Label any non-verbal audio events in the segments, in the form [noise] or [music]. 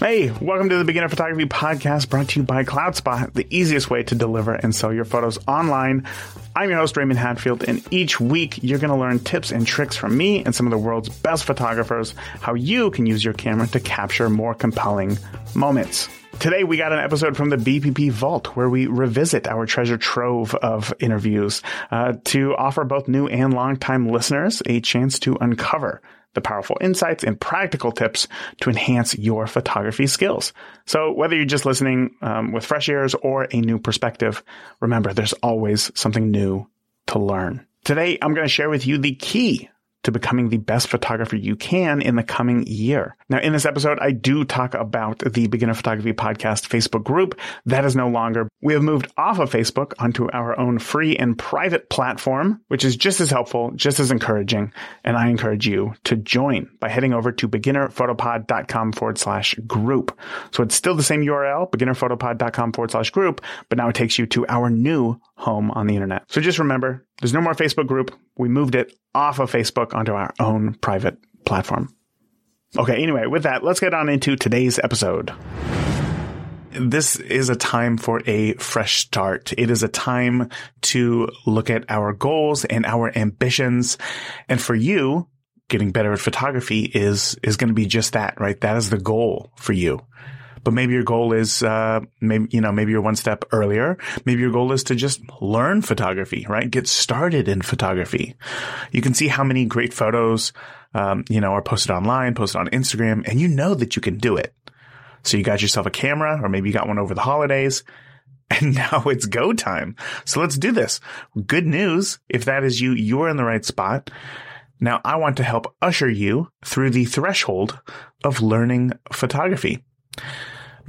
Hey, welcome to the Beginner Photography Podcast brought to you by CloudSpot, the easiest way to deliver and sell your photos online. I'm your host, Raymond Hatfield, and each week you're going to learn tips and tricks from me and some of the world's best photographers, how you can use your camera to capture more compelling moments. Today we got an episode from the BPP Vault where we revisit our treasure trove of interviews uh, to offer both new and longtime listeners a chance to uncover the powerful insights and practical tips to enhance your photography skills. So whether you're just listening um, with fresh ears or a new perspective, remember there's always something new to learn. Today, I'm going to share with you the key to becoming the best photographer you can in the coming year. Now, in this episode, I do talk about the Beginner Photography Podcast Facebook group. That is no longer. We have moved off of Facebook onto our own free and private platform, which is just as helpful, just as encouraging. And I encourage you to join by heading over to beginnerphotopod.com forward slash group. So it's still the same URL, beginnerphotopod.com forward slash group, but now it takes you to our new home on the internet. So just remember, there's no more Facebook group. We moved it off of Facebook onto our own private platform. Okay, anyway, with that, let's get on into today's episode. This is a time for a fresh start. It is a time to look at our goals and our ambitions. And for you, getting better at photography is, is going to be just that, right? That is the goal for you but maybe your goal is, uh, maybe, you know, maybe you're one step earlier. Maybe your goal is to just learn photography, right? Get started in photography. You can see how many great photos, um, you know, are posted online, posted on Instagram, and you know that you can do it. So you got yourself a camera, or maybe you got one over the holidays. [laughs] And now it's go time. So let's do this. Good news. If that is you, you're in the right spot. Now I want to help usher you through the threshold of learning photography.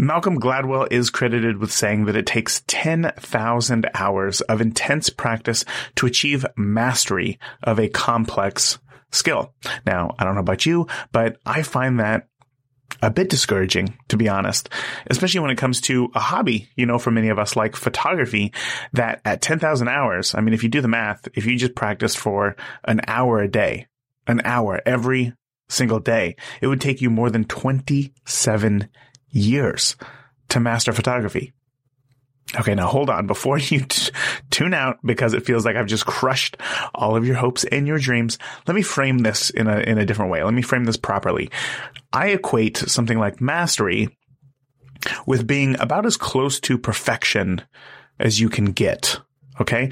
Malcolm Gladwell is credited with saying that it takes 10,000 hours of intense practice to achieve mastery of a complex skill. Now, I don't know about you, but I find that a bit discouraging, to be honest, especially when it comes to a hobby, you know, for many of us like photography, that at 10,000 hours, I mean, if you do the math, if you just practiced for an hour a day, an hour every single day, it would take you more than 27 years to master photography. Okay, now hold on before [laughs] you t- tune out because it feels like I've just crushed all of your hopes and your dreams. Let me frame this in a in a different way. Let me frame this properly. I equate something like mastery with being about as close to perfection as you can get. Okay?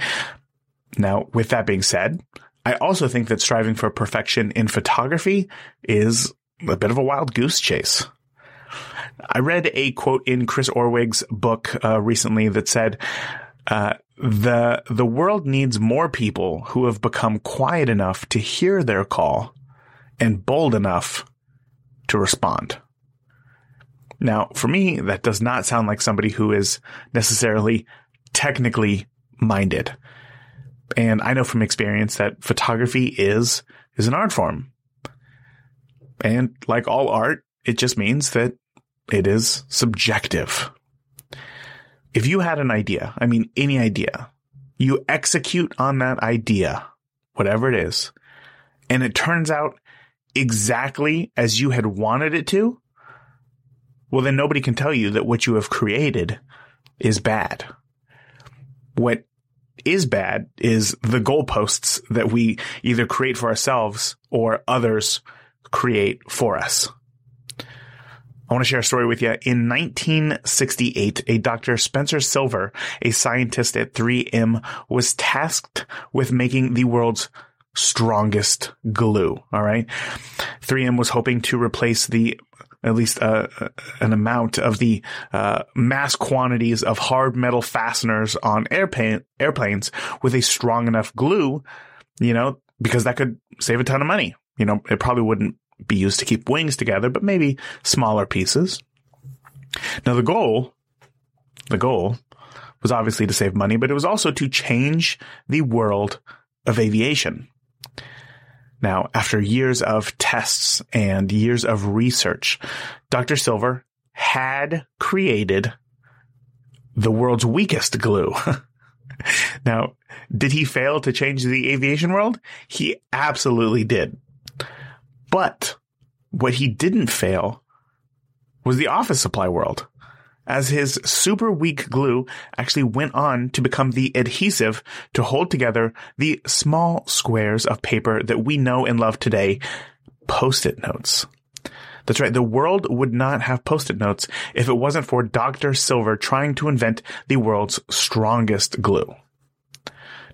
Now, with that being said, I also think that striving for perfection in photography is a bit of a wild goose chase. I read a quote in Chris Orwig's book uh, recently that said, uh, "the the world needs more people who have become quiet enough to hear their call, and bold enough to respond." Now, for me, that does not sound like somebody who is necessarily technically minded. And I know from experience that photography is is an art form. And like all art, it just means that it is subjective. If you had an idea, I mean, any idea, you execute on that idea, whatever it is, and it turns out exactly as you had wanted it to, well, then nobody can tell you that what you have created is bad. What is bad is the goalposts that we either create for ourselves or others create for us. I want to share a story with you. In 1968, a Dr. Spencer Silver, a scientist at 3M, was tasked with making the world's strongest glue. All right. 3M was hoping to replace the at least uh, an amount of the uh, mass quantities of hard metal fasteners on airplane airplanes with a strong enough glue, you know, because that could save a ton of money. You know, it probably wouldn't be used to keep wings together, but maybe smaller pieces. Now the goal, the goal was obviously to save money, but it was also to change the world of aviation. Now, after years of tests and years of research, Dr. Silver had created the world's weakest glue. [laughs] now, did he fail to change the aviation world? He absolutely did. But what he didn't fail was the office supply world, as his super weak glue actually went on to become the adhesive to hold together the small squares of paper that we know and love today, post-it notes. That's right. The world would not have post-it notes if it wasn't for Dr. Silver trying to invent the world's strongest glue.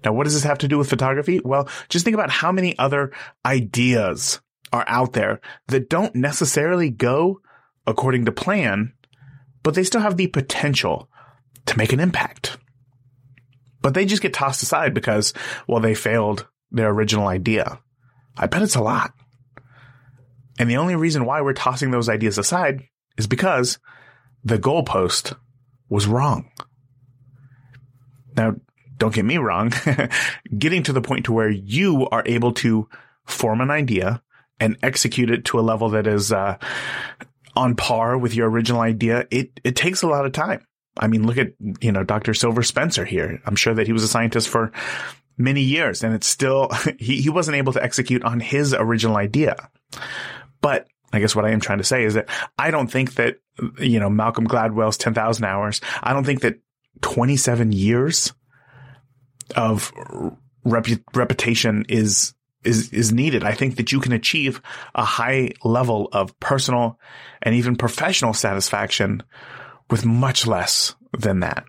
Now, what does this have to do with photography? Well, just think about how many other ideas are out there that don't necessarily go according to plan, but they still have the potential to make an impact. But they just get tossed aside because, well, they failed their original idea. I bet it's a lot. And the only reason why we're tossing those ideas aside is because the goalpost was wrong. Now, don't get me wrong. [laughs] Getting to the point to where you are able to form an idea and execute it to a level that is, uh, on par with your original idea, it, it takes a lot of time. I mean, look at, you know, Dr. Silver Spencer here. I'm sure that he was a scientist for many years and it's still, [laughs] he, he wasn't able to execute on his original idea. But I guess what I am trying to say is that I don't think that, you know, Malcolm Gladwell's 10,000 hours, I don't think that 27 years of repu- reputation is is is needed. I think that you can achieve a high level of personal and even professional satisfaction with much less than that.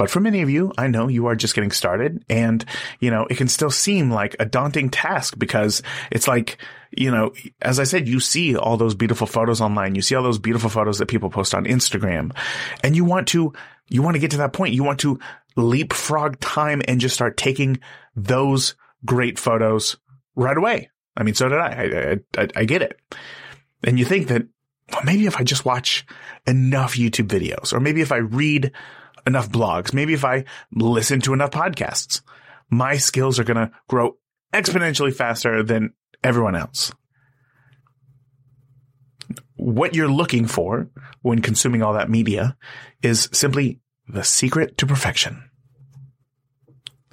But for many of you, I know you are just getting started and, you know, it can still seem like a daunting task because it's like, you know, as I said, you see all those beautiful photos online. You see all those beautiful photos that people post on Instagram and you want to, you want to get to that point. You want to leapfrog time and just start taking those great photos right away. I mean, so did I. I, I, I get it. And you think that, well, maybe if I just watch enough YouTube videos, or maybe if I read enough blogs, maybe if I listen to enough podcasts, my skills are going to grow exponentially faster than everyone else. What you're looking for when consuming all that media is simply the secret to perfection.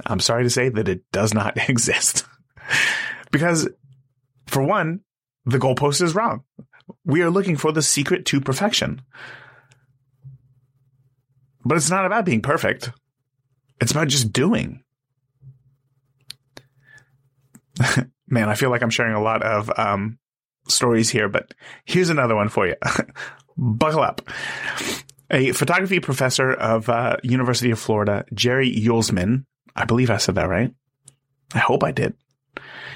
I'm sorry to say that it does not [laughs] exist. because, for one, the goalpost is wrong. We are looking for the secret to perfection. But it's not about being perfect. It's about just doing. [laughs] Man, I feel like I'm sharing a lot of um, stories here, but here's another one for you. [laughs] Buckle up. A photography professor of uh, University of Florida, Jerry Uelsmann, I believe I said that right. I hope I did.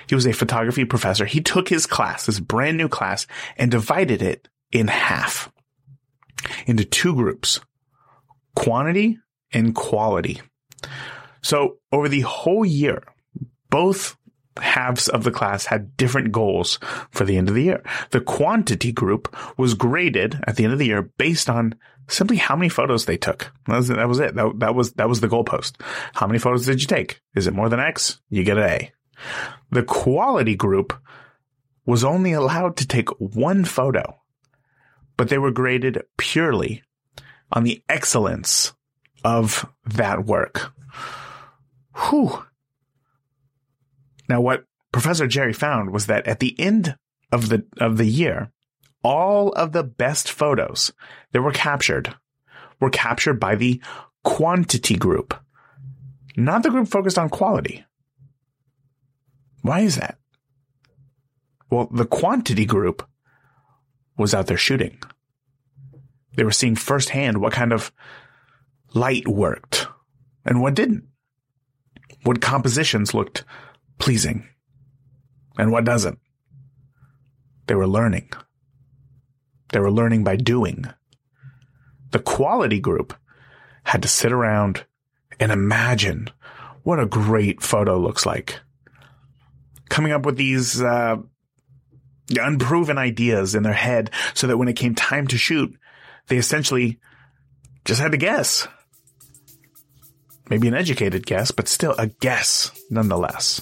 He was a photography professor. He took his class, this brand new class, and divided it in half into two groups, quantity and quality. So over the whole year, both halves of the class had different goals for the end of the year. The quantity group was graded at the end of the year based on simply how many photos they took. That was, that was it. That, that was, that was the goalpost. How many photos did you take? Is it more than X? You get an A. The quality group was only allowed to take one photo, but they were graded purely on the excellence of that work. Whew. Now, what Professor Jerry found was that at the end of the, of the year, all of the best photos that were captured were captured by the quantity group, not the group focused on quality. Why is that? Well, the quantity group was out there shooting. They were seeing firsthand what kind of light worked and what didn't. What compositions looked pleasing and what doesn't. They were learning. They were learning by doing. The quality group had to sit around and imagine what a great photo looks like. Coming up with these uh, unproven ideas in their head so that when it came time to shoot, they essentially just had to guess. Maybe an educated guess, but still a guess nonetheless.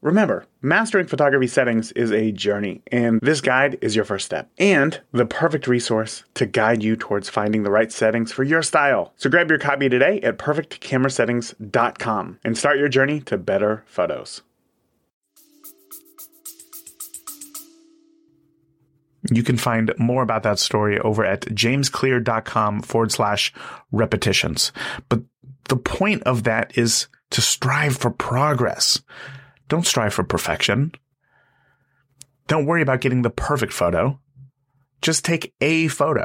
Remember, mastering photography settings is a journey, and this guide is your first step and the perfect resource to guide you towards finding the right settings for your style. So grab your copy today at perfectcamerasettings.com and start your journey to better photos. You can find more about that story over at jamesclear.com forward slash repetitions. But the point of that is to strive for progress. Don't strive for perfection. Don't worry about getting the perfect photo. Just take a photo.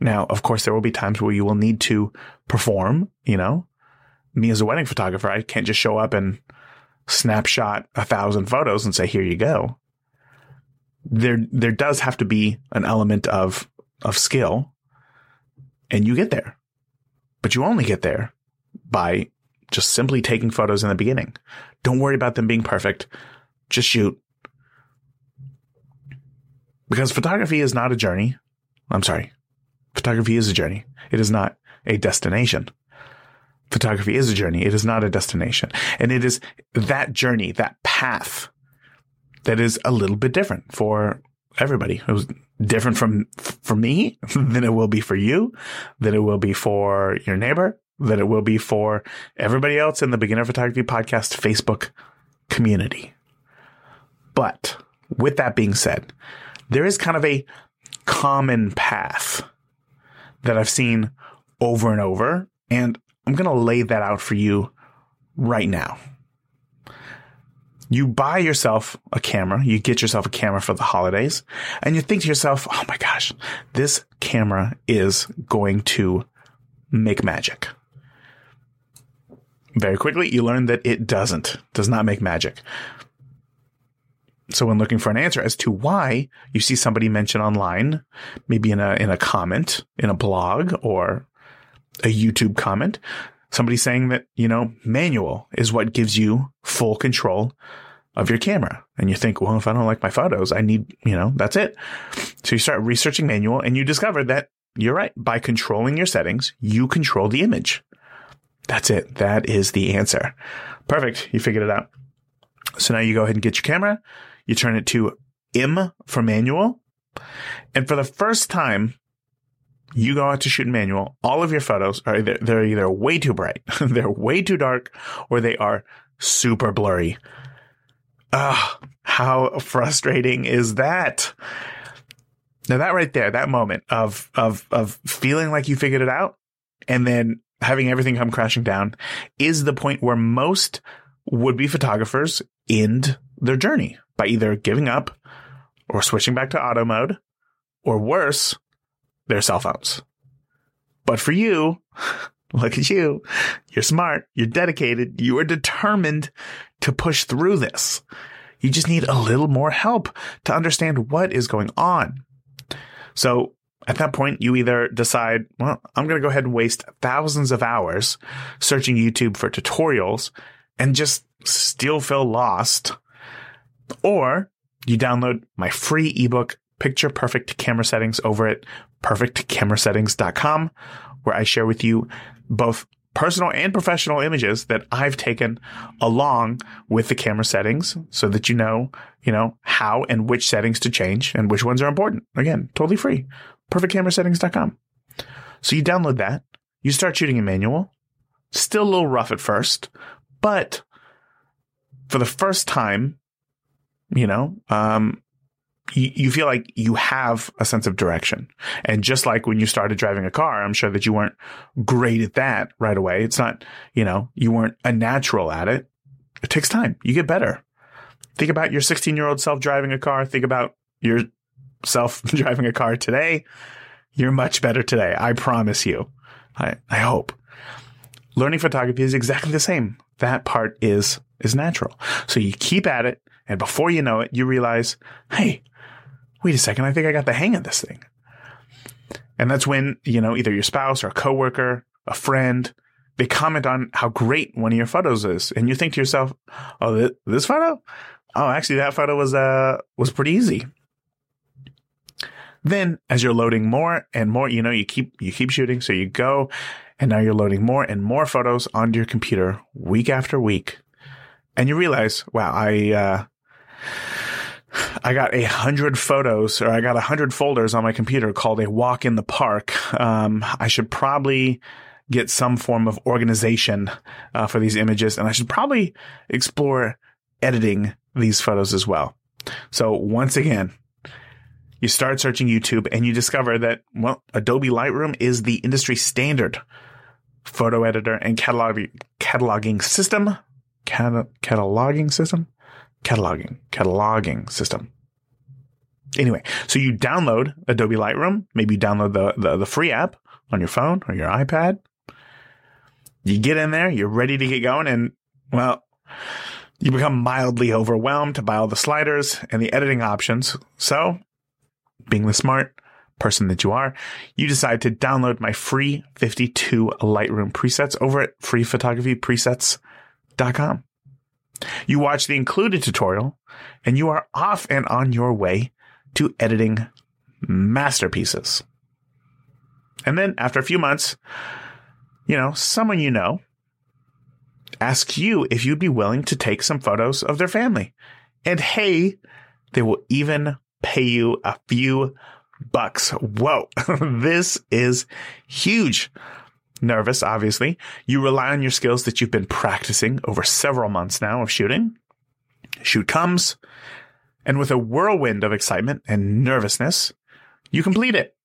Now, of course, there will be times where you will need to perform, you know. Me as a wedding photographer, I can't just show up and snapshot a thousand photos and say, here you go. There, there does have to be an element of, of skill and you get there, but you only get there by just simply taking photos in the beginning. Don't worry about them being perfect. Just shoot. Because photography is not a journey. I'm sorry. Photography is a journey. It is not a destination. Photography is a journey. It is not a destination. And it is that journey, that path that is a little bit different for everybody. It was different from, for me [laughs] than it will be for you, than it will be for your neighbor, that it will be for everybody else in the Beginner Photography Podcast Facebook community. But with that being said, there is kind of a common path that I've seen over and over, and I'm going to lay that out for you right now. You buy yourself a camera, you get yourself a camera for the holidays, and you think to yourself, oh my gosh, this camera is going to make magic. Very quickly, you learn that it doesn't, does not make magic. So when looking for an answer as to why you see somebody mention online, maybe in a, in a comment, in a blog or a YouTube comment, somebody saying that, you know, manual is what gives you full control of your camera. And you think, well, if I don't like my photos, I need, you know, that's it. So you start researching manual and you discover that you're right. By controlling your settings, you control the image. That's it. That is the answer. Perfect. You figured it out. So now you go ahead and get your camera. You turn it to M for manual. And for the first time, you go out to shoot manual. All of your photos are either, they're either way too bright, [laughs] they're way too dark, or they are super blurry. Ah, how frustrating is that? Now that right there, that moment of, of, of feeling like you figured it out and then having everything come crashing down is the point where most would be photographers end their journey by either giving up or switching back to auto mode or worse, their cell phones. But for you, [laughs] look at you. You're smart. You're dedicated. You are determined to push through this. You just need a little more help to understand what is going on. So at that point, you either decide, well, I'm going to go ahead and waste thousands of hours searching YouTube for tutorials and just still feel lost. Or you download my free ebook, Picture Perfect Camera Settings over at perfectcamerasettings.com, where I share with you both personal and professional images that I've taken along with the camera settings so that you know, you know, how and which settings to change and which ones are important. Again, totally free perfectcamerasettings.com. So you download that, you start shooting in manual. Still a little rough at first, but for the first time, you know, um, you, you feel like you have a sense of direction. And just like when you started driving a car, I'm sure that you weren't great at that right away. It's not, you know, you weren't a natural at it. It takes time. You get better. Think about your 16 year old self driving a car. Think about your self [laughs] driving a car today, you're much better today. I promise you. I, I hope. Learning photography is exactly the same. that part is, is natural. So you keep at it. And before you know it, you realize, Hey, wait a second. I think I got the hang of this thing. And that's when, you know, either your spouse or a coworker, a friend, they comment on how great one of your photos is. And you think to yourself, Oh, th- this photo? Oh, actually that photo was, uh, was pretty easy. Then as you're loading more and more, you know, you keep, you keep shooting. So you go and now you're loading more and more photos onto your computer week after week. And you realize, wow, I, uh, I got a hundred photos or I got a hundred folders on my computer called a walk in the park. Um, I should probably get some form of organization uh, for these images and I should probably explore editing these photos as well. So once again, you start searching YouTube and you discover that, well, Adobe Lightroom is the industry standard photo editor and catalog, cataloging system. Cat- cataloging system? Cataloging, cataloging system. Anyway, so you download Adobe Lightroom. Maybe you download the, the, the free app on your phone or your iPad. You get in there, you're ready to get going, and well, you become mildly overwhelmed by all the sliders and the editing options. So being the smart person that you are, you decide to download my free 52 Lightroom presets over at freephotographypresets.com. You watch the included tutorial and you are off and on your way to editing masterpieces. And then after a few months, you know, someone you know asks you if you'd be willing to take some photos of their family. And hey, they will even pay you a few bucks. Whoa, [laughs] this is huge. Nervous, obviously. You rely on your skills that you've been practicing over several months now of shooting. Shoot comes, and with a whirlwind of excitement and nervousness, you complete it.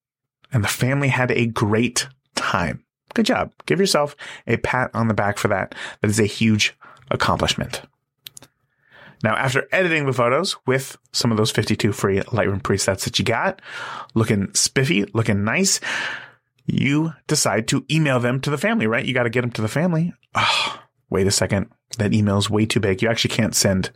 And the family had a great time. Good job. Give yourself a pat on the back for that. That is a huge accomplishment. Now, after editing the photos with some of those 52 free Lightroom presets that you got, looking spiffy, looking nice, you decide to email them to the family, right? You got to get them to the family. Oh, wait a second. That email is way too big. You actually can't send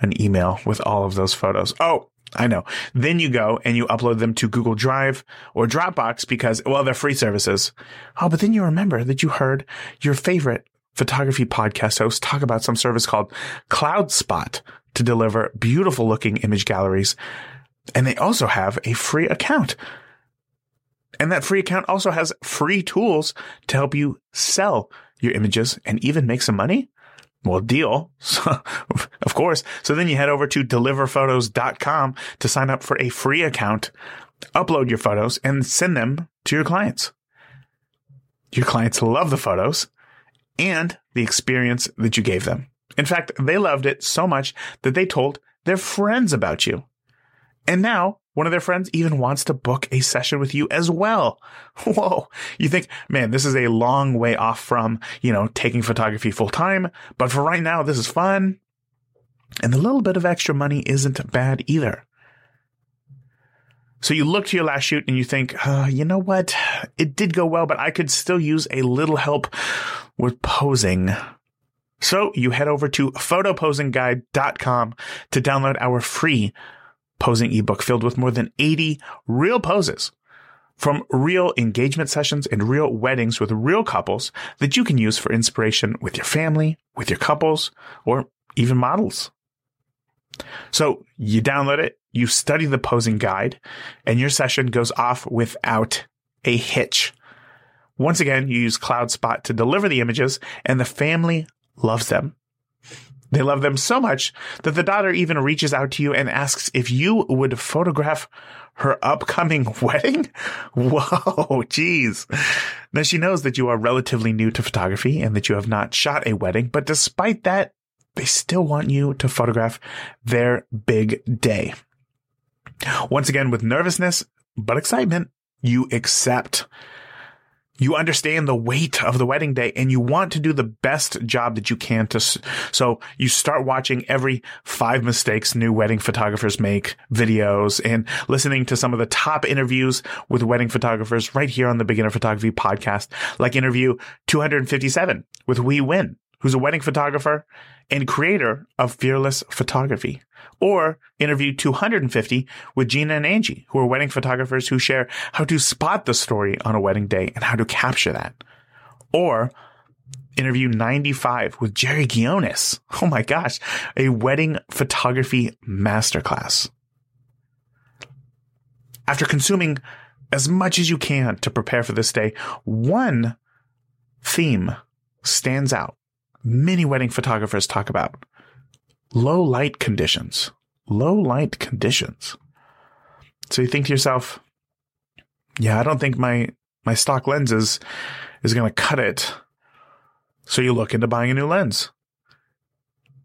an email with all of those photos. Oh, I know. Then you go and you upload them to Google Drive or Dropbox because, well, they're free services. Oh, but then you remember that you heard your favorite photography podcast hosts talk about some service called CloudSpot to deliver beautiful looking image galleries. And they also have a free account. And that free account also has free tools to help you sell your images and even make some money. Well, deal. [laughs] Of course. So then you head over to deliverphotos.com to sign up for a free account, upload your photos and send them to your clients. Your clients love the photos and the experience that you gave them. In fact, they loved it so much that they told their friends about you. And now one of their friends even wants to book a session with you as well. [laughs] Whoa. You think, man, this is a long way off from, you know, taking photography full time. But for right now, this is fun. And the little bit of extra money isn't bad either. So you look to your last shoot and you think, uh, you know what? It did go well, but I could still use a little help with posing. So you head over to photoposingguide.com to download our free posing ebook filled with more than 80 real poses from real engagement sessions and real weddings with real couples that you can use for inspiration with your family, with your couples, or even models. So you download it, you study the posing guide, and your session goes off without a hitch. Once again, you use CloudSpot to deliver the images, and the family loves them. They love them so much that the daughter even reaches out to you and asks if you would photograph her upcoming [laughs] wedding. Whoa, geez. Now she knows that you are relatively new to photography and that you have not shot a wedding, but despite that, they still want you to photograph their big day. Once again, with nervousness, but excitement, you accept. You understand the weight of the wedding day and you want to do the best job that you can to, so you start watching every five mistakes new wedding photographers make videos and listening to some of the top interviews with wedding photographers right here on the beginner photography podcast, like interview 257 with Huy Nguyen who's a wedding photographer and creator of Fearless Photography. Or interview 250 with Gina and Angie, who are wedding photographers who share how to spot the story on a wedding day and how to capture that. Or interview 95 with Jerry Ghionis. Oh my gosh, a wedding photography masterclass. After consuming as much as you can to prepare for this day, one theme stands out. Many wedding photographers talk about low light conditions. Low light conditions. So you think to yourself, yeah, I don't think my, my stock lenses is going to cut it so you look into buying a new lens.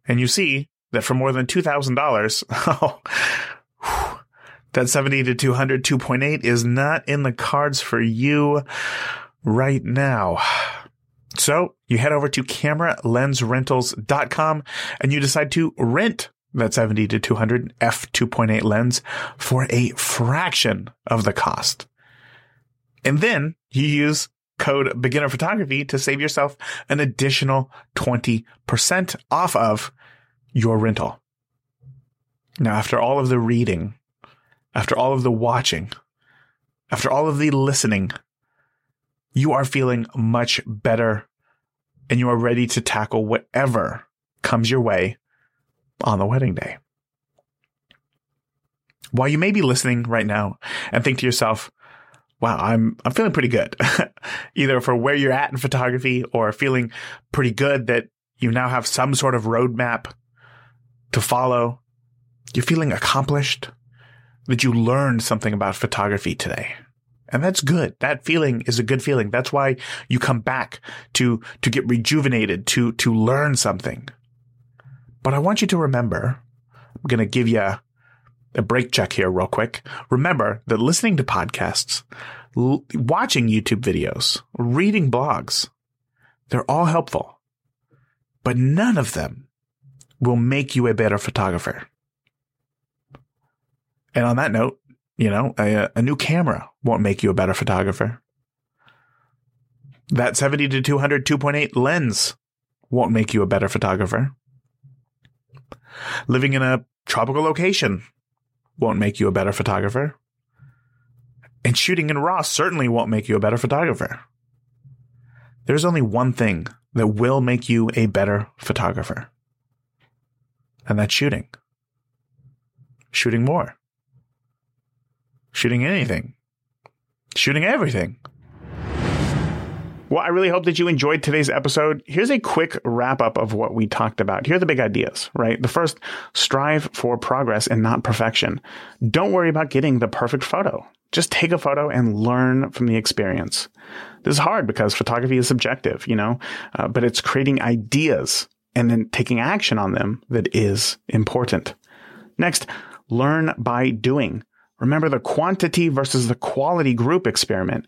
And you see that for more than $2,000, [laughs] oh, that 70 to 200 2.8 is not in the cards for you right now. So you head over to cameralensrentals.com and you decide to rent that 70 to 200 f 2.8 lens for a fraction of the cost. And then you use code beginner photography to save yourself an additional 20% off of your rental. Now, after all of the reading, after all of the watching, after all of the listening, you are feeling much better and you are ready to tackle whatever comes your way on the wedding day. While you may be listening right now and think to yourself, wow, I'm I'm feeling pretty good. [laughs] Either for where you're at in photography or feeling pretty good that you now have some sort of roadmap to follow. You're feeling accomplished, that you learned something about photography today. And that's good. That feeling is a good feeling. That's why you come back to, to get rejuvenated, to, to learn something. But I want you to remember, I'm going to give you a break check here real quick. Remember that listening to podcasts, l- watching YouTube videos, reading blogs, they're all helpful, but none of them will make you a better photographer. And on that note, you know, a, a new camera won't make you a better photographer. That 70 to 200 2.8 lens won't make you a better photographer. Living in a tropical location won't make you a better photographer. And shooting in RAW certainly won't make you a better photographer. There's only one thing that will make you a better photographer. And that's shooting. Shooting more. Shooting anything. Shooting everything. Well, I really hope that you enjoyed today's episode. Here's a quick wrap up of what we talked about. Here are the big ideas, right? The first, strive for progress and not perfection. Don't worry about getting the perfect photo. Just take a photo and learn from the experience. This is hard because photography is subjective, you know, uh, but it's creating ideas and then taking action on them that is important. Next, learn by doing. Remember the quantity versus the quality group experiment.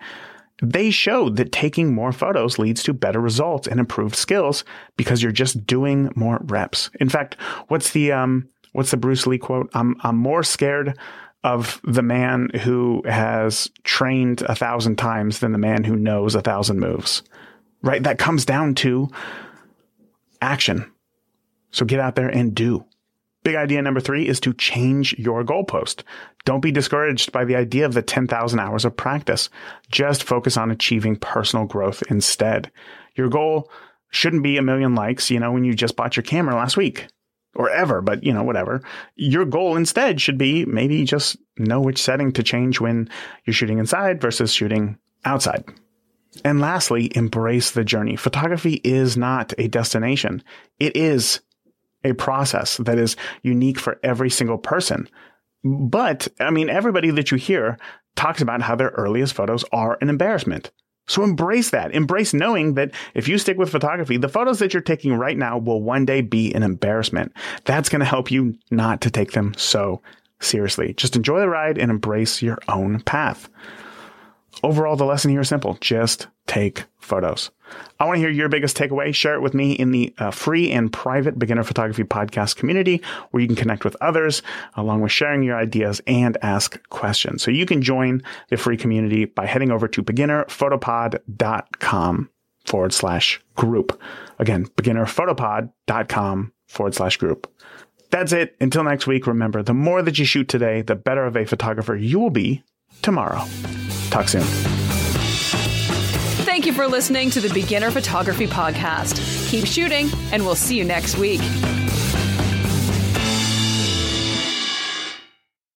They showed that taking more photos leads to better results and improved skills because you're just doing more reps. In fact, what's the um what's the Bruce Lee quote? I'm I'm more scared of the man who has trained a thousand times than the man who knows a thousand moves. Right? That comes down to action. So get out there and do. Big idea number three is to change your goalpost. Don't be discouraged by the idea of the 10,000 hours of practice. Just focus on achieving personal growth instead. Your goal shouldn't be a million likes, you know, when you just bought your camera last week or ever, but you know, whatever. Your goal instead should be maybe just know which setting to change when you're shooting inside versus shooting outside. And lastly, embrace the journey. Photography is not a destination. It is a process that is unique for every single person. But I mean, everybody that you hear talks about how their earliest photos are an embarrassment. So embrace that. Embrace knowing that if you stick with photography, the photos that you're taking right now will one day be an embarrassment. That's going to help you not to take them so seriously. Just enjoy the ride and embrace your own path. Overall, the lesson here is simple. Just take photos. I want to hear your biggest takeaway. Share it with me in the uh, free and private beginner photography podcast community where you can connect with others along with sharing your ideas and ask questions. So you can join the free community by heading over to beginnerphotopod.com. forward slash group. Again, beginnerphotopod.com forward slash group. That's it. Until next week, remember the more that you shoot today, the better of a photographer you will be tomorrow. Talk soon. Thank you for listening to the Beginner Photography Podcast. Keep shooting, and we'll see you next week.